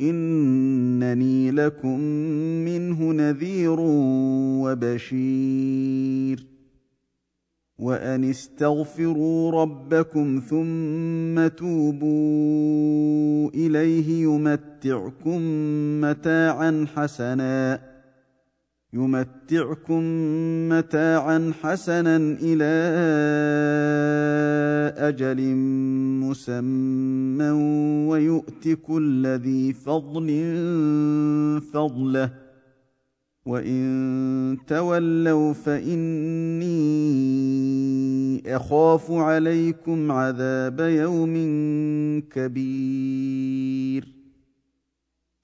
إنني لكم منه نذير وبشير. وأن استغفروا ربكم ثم توبوا إليه يمتعكم متاعا حسنا. يمتعكم متاعا حسنا إلى أجل مسمى ويؤت كل ذي فضل فضله. وإن تولوا فإني أخاف عليكم عذاب يوم كبير.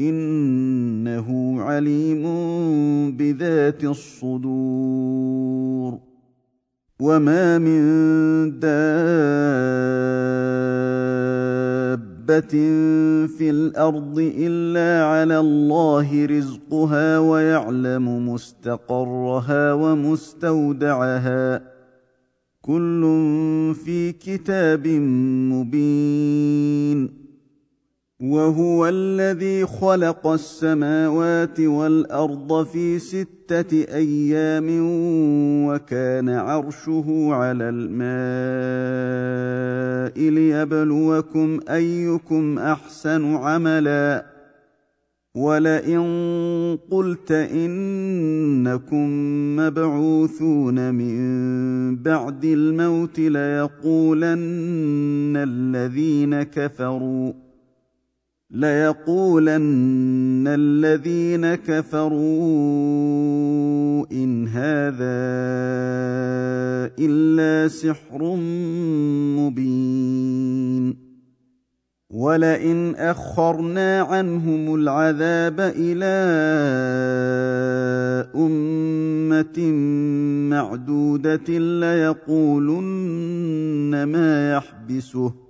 إنه عليم بذات الصدور. وما من دابة في الأرض إلا على الله رزقها ويعلم مستقرها ومستودعها. كل في كتاب مبين. وهو الذي خلق السماوات والأرض في ستة أيام وكان عرشه على الماء ليبلوكم أيكم أحسن عملا. ولئن قلت انكم مبعوثون من بعد الموت ليقولن الذين كفروا ليقولن الذين كفروا إن هذا إلا سحر مبين. ولئن أخرنا عنهم العذاب إلى أمة معدودة ليقولن ما يحبسه.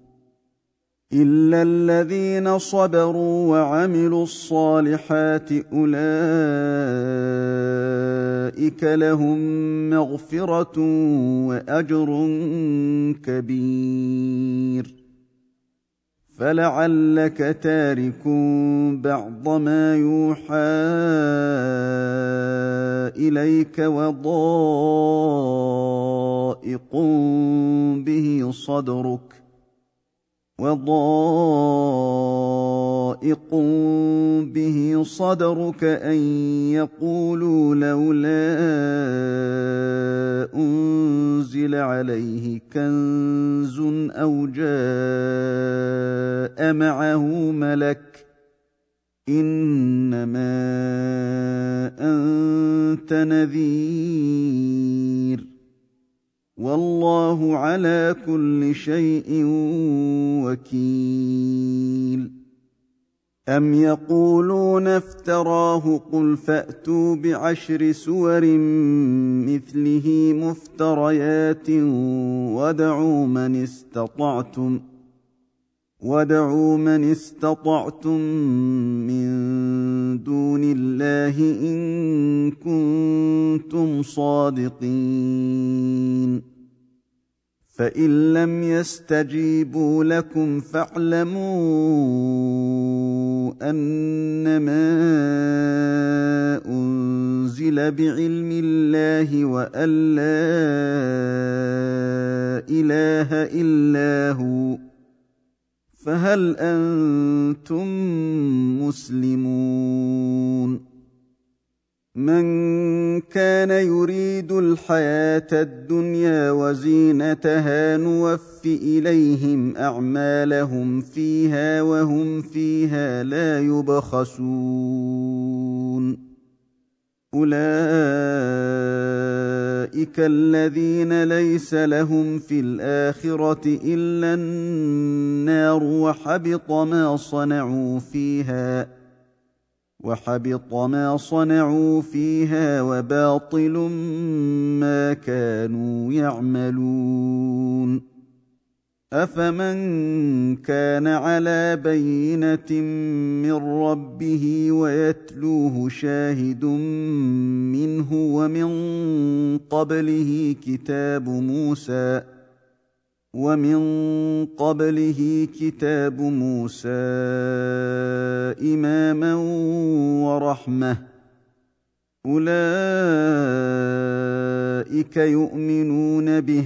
الا الذين صبروا وعملوا الصالحات اولئك لهم مغفره واجر كبير. فلعلك تارك بعض ما يوحى اليك وضائق به صدرك. وضائق به صدرك أن يقولوا لولا أنزل عليه كنز أو جاء معه ملك إنما أنت نذير. والله على كل شيء وكيل. أم يقولون افتراه قل فأتوا بعشر سور مثله مفتريات ودعوا من استطعتم ودعوا من استطعتم من دون الله إن كنتم صادقين فان لم يستجيبوا لكم فاعلموا انما انزل بعلم الله وان لا اله الا هو فهل أنتم مسلمون؟ من كان يريد الحياة الدنيا وزينتها نوف إليهم أعمالهم فيها وهم فيها لا يبخسون. اولئك الذين ليس لهم في الاخره الا النار وحبط ما صنعوا فيها وحبط ما صنعوا فيها وباطل ما كانوا يعملون افمن كان على بينه من ربه ويتلوه شاهد منه ومن قبله كتاب موسى ومن قبله كتاب موسى اماما ورحمه اولئك يؤمنون به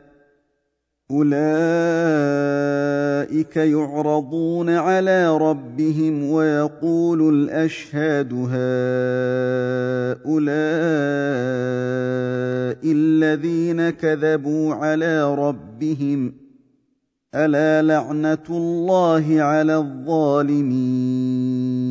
أولئك يعرضون على ربهم ويقول الأشهاد هؤلاء الذين كذبوا على ربهم ألا لعنة الله على الظالمين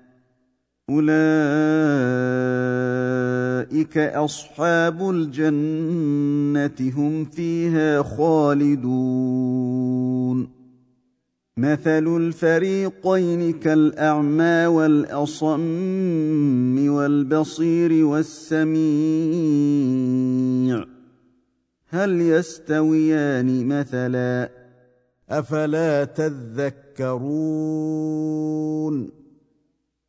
أولئك أصحاب الجنة هم فيها خالدون. مثل الفريقين كالأعمى والأصم والبصير والسميع. هل يستويان مثلا؟ أفلا تذكرون؟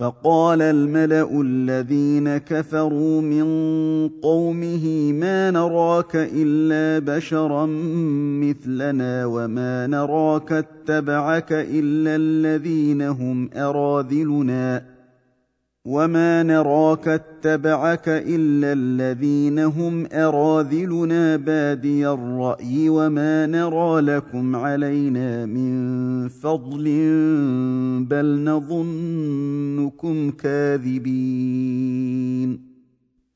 فقال الملأ الذين كفروا من قومه ما نراك إلا بشرا مثلنا وما نراك اتبعك إلا الذين هم أراذلنا وما نراك اتبعك الا الذين هم اراذلنا بادي الراي وما نرى لكم علينا من فضل بل نظنكم كاذبين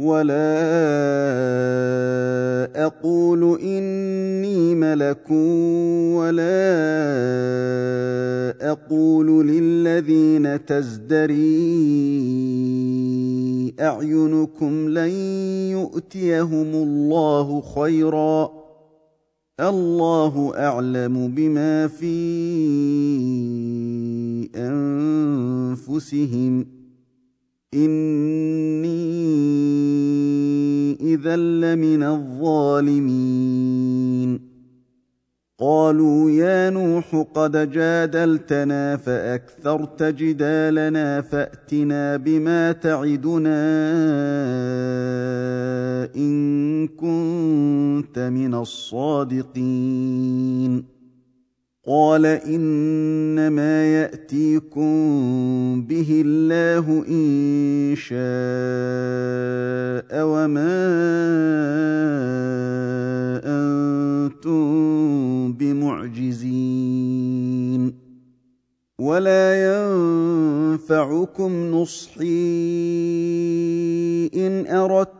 ولا أقول اني ملك ولا أقول للذين تزدري اعينكم لن يؤتيهم الله خيرا الله اعلم بما في انفسهم اني اذا لمن الظالمين قالوا يا نوح قد جادلتنا فاكثرت جدالنا فاتنا بما تعدنا ان كنت من الصادقين قال إنما يأتيكم به الله إن شاء وما أنتم بمعجزين ولا ينفعكم نصحي إن أردت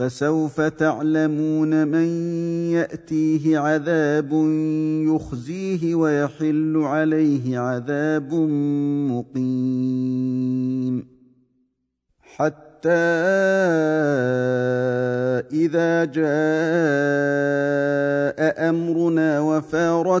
فسوف تعلمون من يأتيه عذاب يخزيه ويحل عليه عذاب مقيم. حتى إذا جاء أمرنا قل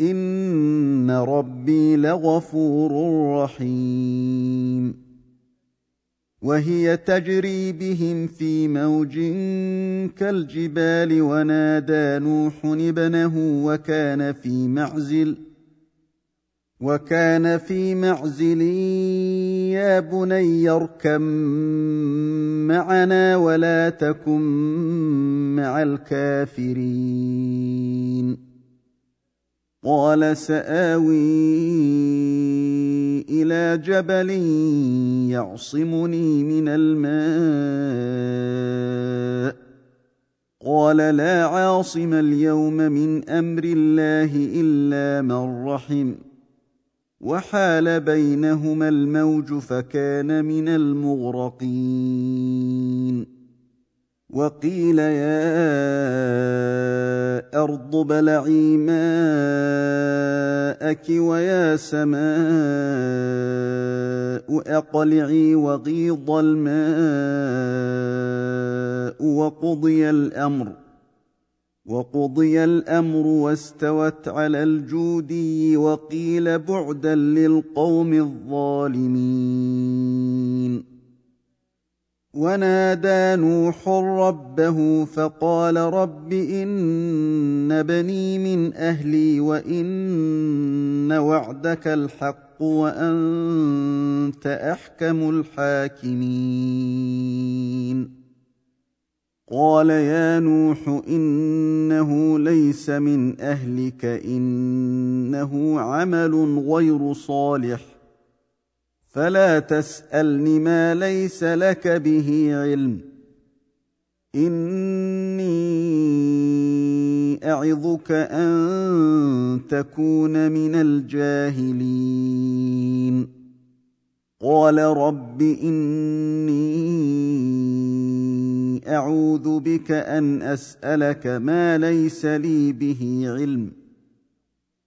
ان ربي لغفور رحيم وهي تجري بهم في موج كالجبال ونادى نوح ابنه وكان في معزل وكان في معزل يا بني اركم معنا ولا تكن مع الكافرين قال سآوي إلى جبل يعصمني من الماء. قال لا عاصم اليوم من أمر الله إلا من رحم. وحال بينهما الموج فكان من المغرقين. وقيل يا أرض بلعي ماءك ويا سماء أقلعي وغيض الماء وقضي الأمر وقضي الأمر واستوت على الجودي وقيل بعدا للقوم الظالمين. ونادى نوح ربه فقال رب إن بني من أهلي وإن وعدك الحق وأنت أحكم الحاكمين. قال يا نوح إنه ليس من أهلك إنه عمل غير صالح. فلا تسألني ما ليس لك به علم. إني أعظك أن تكون من الجاهلين. قال رب إني أعوذ بك أن أسألك ما ليس لي به علم.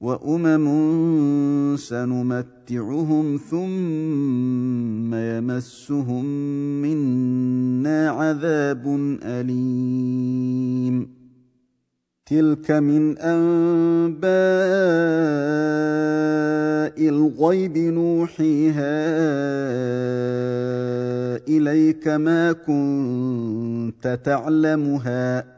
وامم سنمتعهم ثم يمسهم منا عذاب اليم تلك من انباء الغيب نوحيها اليك ما كنت تعلمها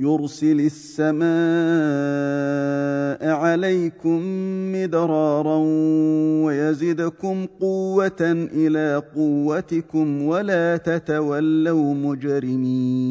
يرسل السماء عليكم مدرارا ويزدكم قوة إلى قوتكم ولا تتولوا مجرمين.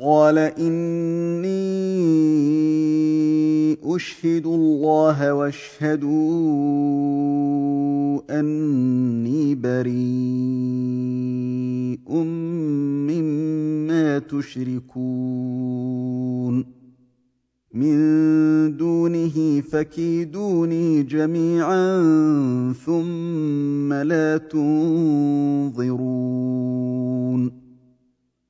قال إني أشهد الله وأشهدوا أني بريء مما تشركون. من دونه فكيدوني جميعا ثم لا تنظرون.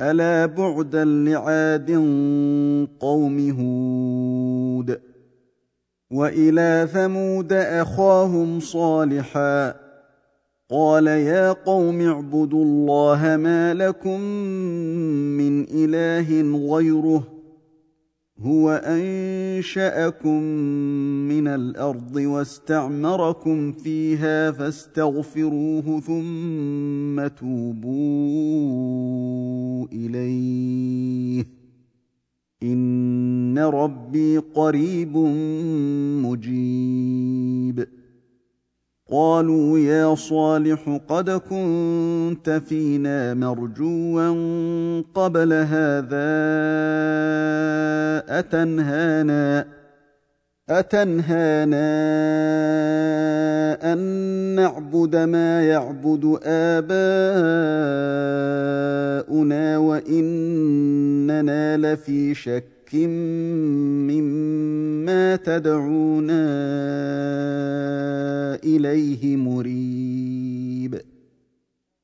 ألا بعدا لعاد قوم هود وإلى ثمود أخاهم صالحا قال يا قوم اعبدوا الله ما لكم من إله غيره هو أنشأكم من الأرض واستعمركم فيها فاستغفروه ثم توبوا إليه. إن ربي قريب مجيب. قالوا يا صالح قد كنت فينا مرجوا قبل هذا أتنهانا. أتنهانا أن نعبد ما يعبد آباؤنا وإننا لفي شك مما تدعونا إليه مريب.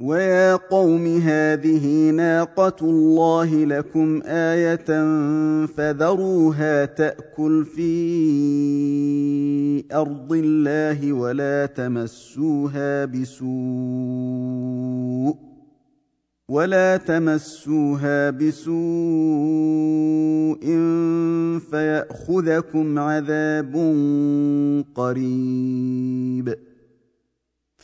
ويا قوم هذه ناقه الله لكم إيه فذروها تاكل في ارض الله ولا تمسوها بسوء ولا تمسوها بسوء فياخذكم عذاب قريب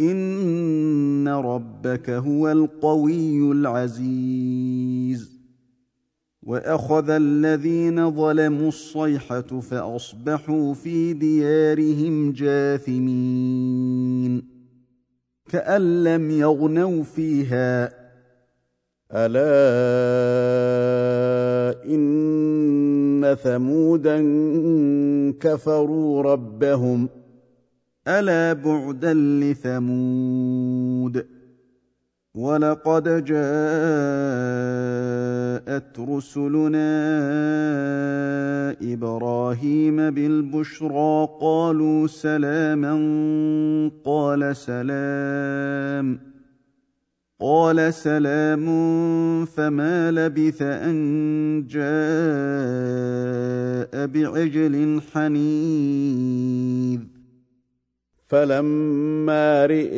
ان ربك هو القوي العزيز. واخذ الذين ظلموا الصيحه فاصبحوا في ديارهم جاثمين. كان لم يغنوا فيها. الا ان ثمودا كفروا ربهم الا بعدا لثمود ولقد جاءت رسلنا إبراهيم بالبشرى قالوا سلاما قال سلام قال سلام فما لبث ان جاء بعجل حنيذ فلما رئي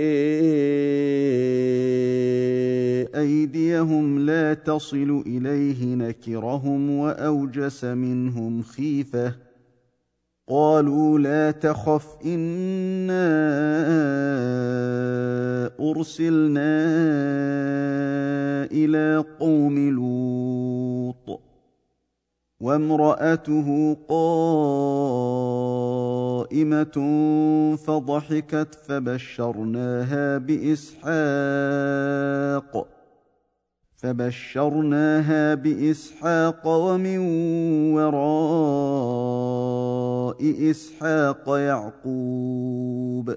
أيديهم لا تصل إليه نكرهم وأوجس منهم خيفة. قالوا لا تخف إنا أرسلنا إلى قوم لوط. وامرأته قائمة فضحكت فبشرناها بإسحاق فبشرناها بإسحاق ومن وراء إسحاق يعقوب.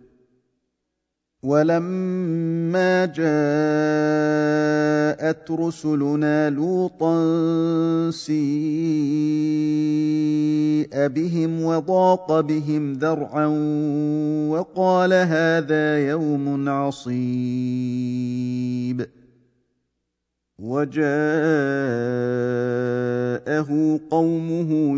ولما جاءت رسلنا لوطا سيء بهم وضاق بهم ذرعا وقال هذا يوم عصيب وجاءه قومه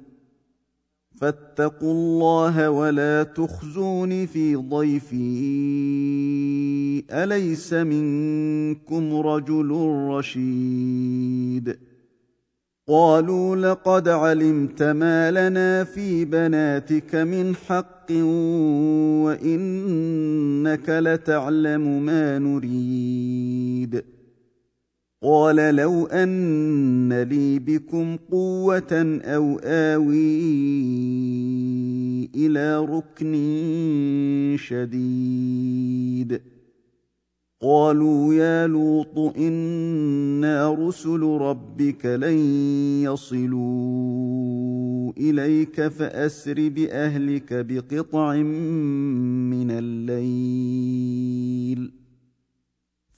فاتقوا الله ولا تخزون في ضيفي. أليس منكم رجل رشيد؟ قالوا لقد علمت ما لنا في بناتك من حق وإنك لتعلم ما نريد. قال لو أن لي بكم قوة أو آوي إلى ركن شديد. قالوا يا لوط إنا رسل ربك لن يصلوا إليك فأسر بأهلك بقطع من الليل.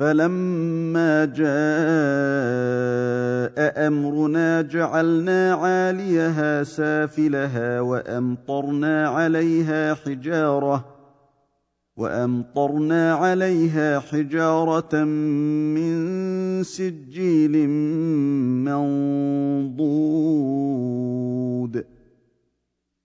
فلما جاء أمرنا جعلنا عاليها سافلها وأمطرنا عليها حجارة وأمطرنا عليها حجارة من سجيل منضود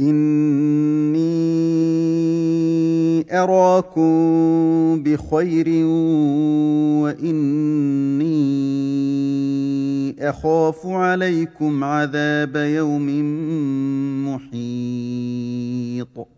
إني أراكم بخير وإني أخاف عليكم عذاب يوم محيط.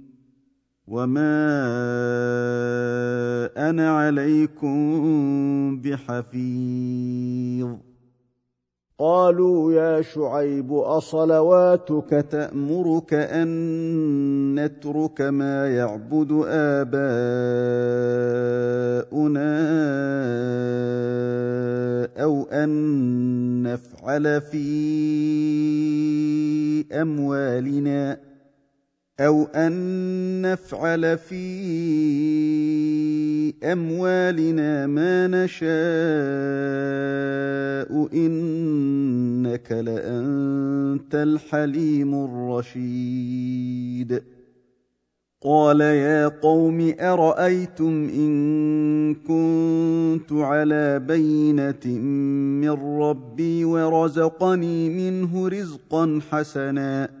وما أنا عليكم بحفيظ قالوا يا شعيب اصلواتك تامرك ان نترك ما يعبد اباؤنا أو ان نفعل في اموالنا أو ان نفعل في اموالنا ما نشاء انك لانت الحليم الرشيد قال يا قوم ارايتم ان كنت على بينه من ربي ورزقني منه رزقا حسنا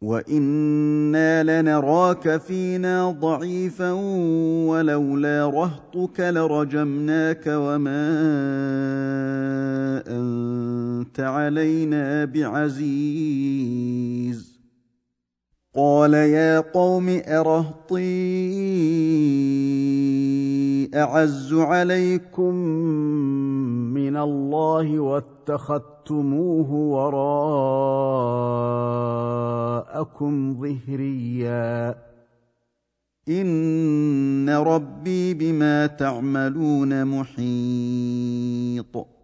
وأنا لنراك فينا ضعيفا ولولا رهطك لرجمناك وما انت علينا بعزيز قال يا قوم أرهطي أعز عليكم من الله واتخذتموه وراءكم ظهريا. إن ربي بما تعملون محيط.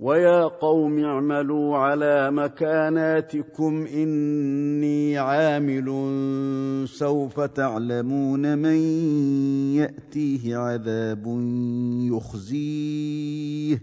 ويا قوم اعملوا على مكاناتكم اني عامل سوف تعلمون من ياتيه عذاب يخزيه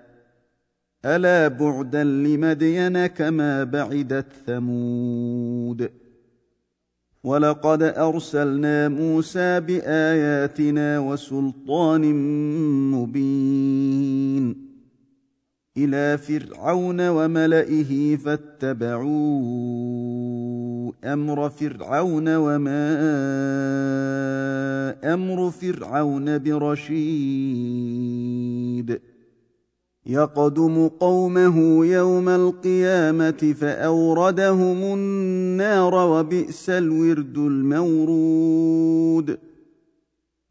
الا بعدا لمدين كما بعدت ثمود ولقد ارسلنا موسى باياتنا وسلطان مبين إلى فرعون وملئه فاتبعوا أمر فرعون وما أمر فرعون برشيد يقدم قومه يوم القيامة فأوردهم النار وبئس الورد المورود.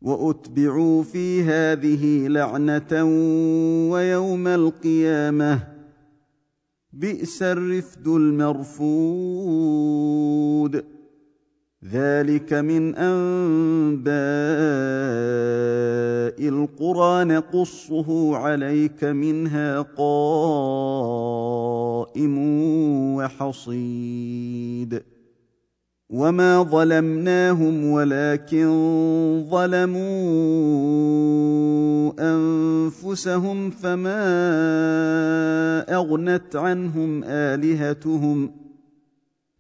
وأتبعوا في هذه لعنة ويوم القيامة بئس الرفد المرفود. ذلك من أنباء القرى نقصه عليك منها قائم وحصيد. وما ظلمناهم ولكن ظلموا أنفسهم فما أغنت عنهم آلهتهم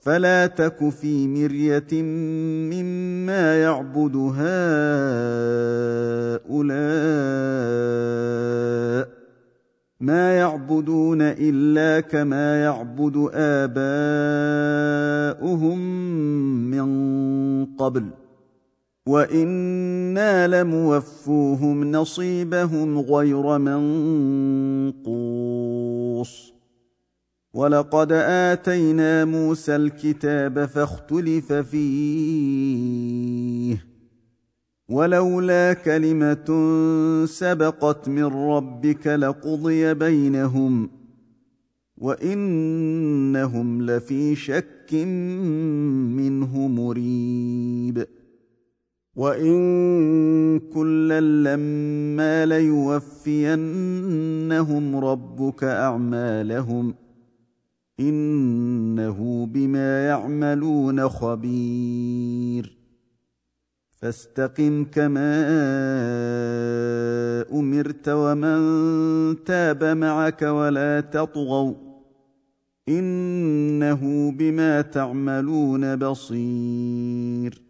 فلا تك في مرية مما يعبد هؤلاء ما يعبدون إلا كما يعبد آباؤهم من قبل. وإنا لموفوهم نصيبهم غير منقوص. ولقد اتينا موسى الكتاب فاختلف فيه ولولا كلمه سبقت من ربك لقضي بينهم وانهم لفي شك منه مريب وان كلا لما ليوفينهم ربك اعمالهم إنه بما يعملون خبير. فاستقم كما أمرت ومن تاب معك ولا تطغوا. إنه بما تعملون بصير.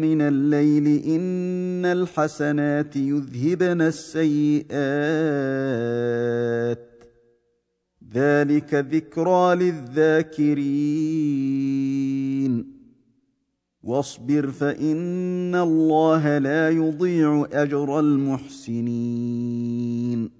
من الليل إن الحسنات يذهبن السيئات. ذلك ذكرى للذاكرين. واصبر فإن الله لا يضيع أجر المحسنين.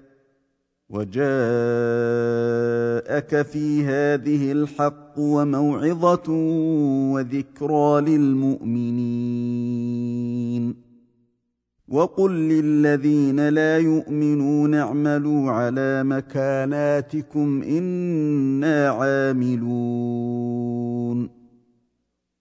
وجاءك في هذه الحق وموعظة وذكرى للمؤمنين. وقل للذين لا يؤمنون اعملوا على مكاناتكم إنا عاملون.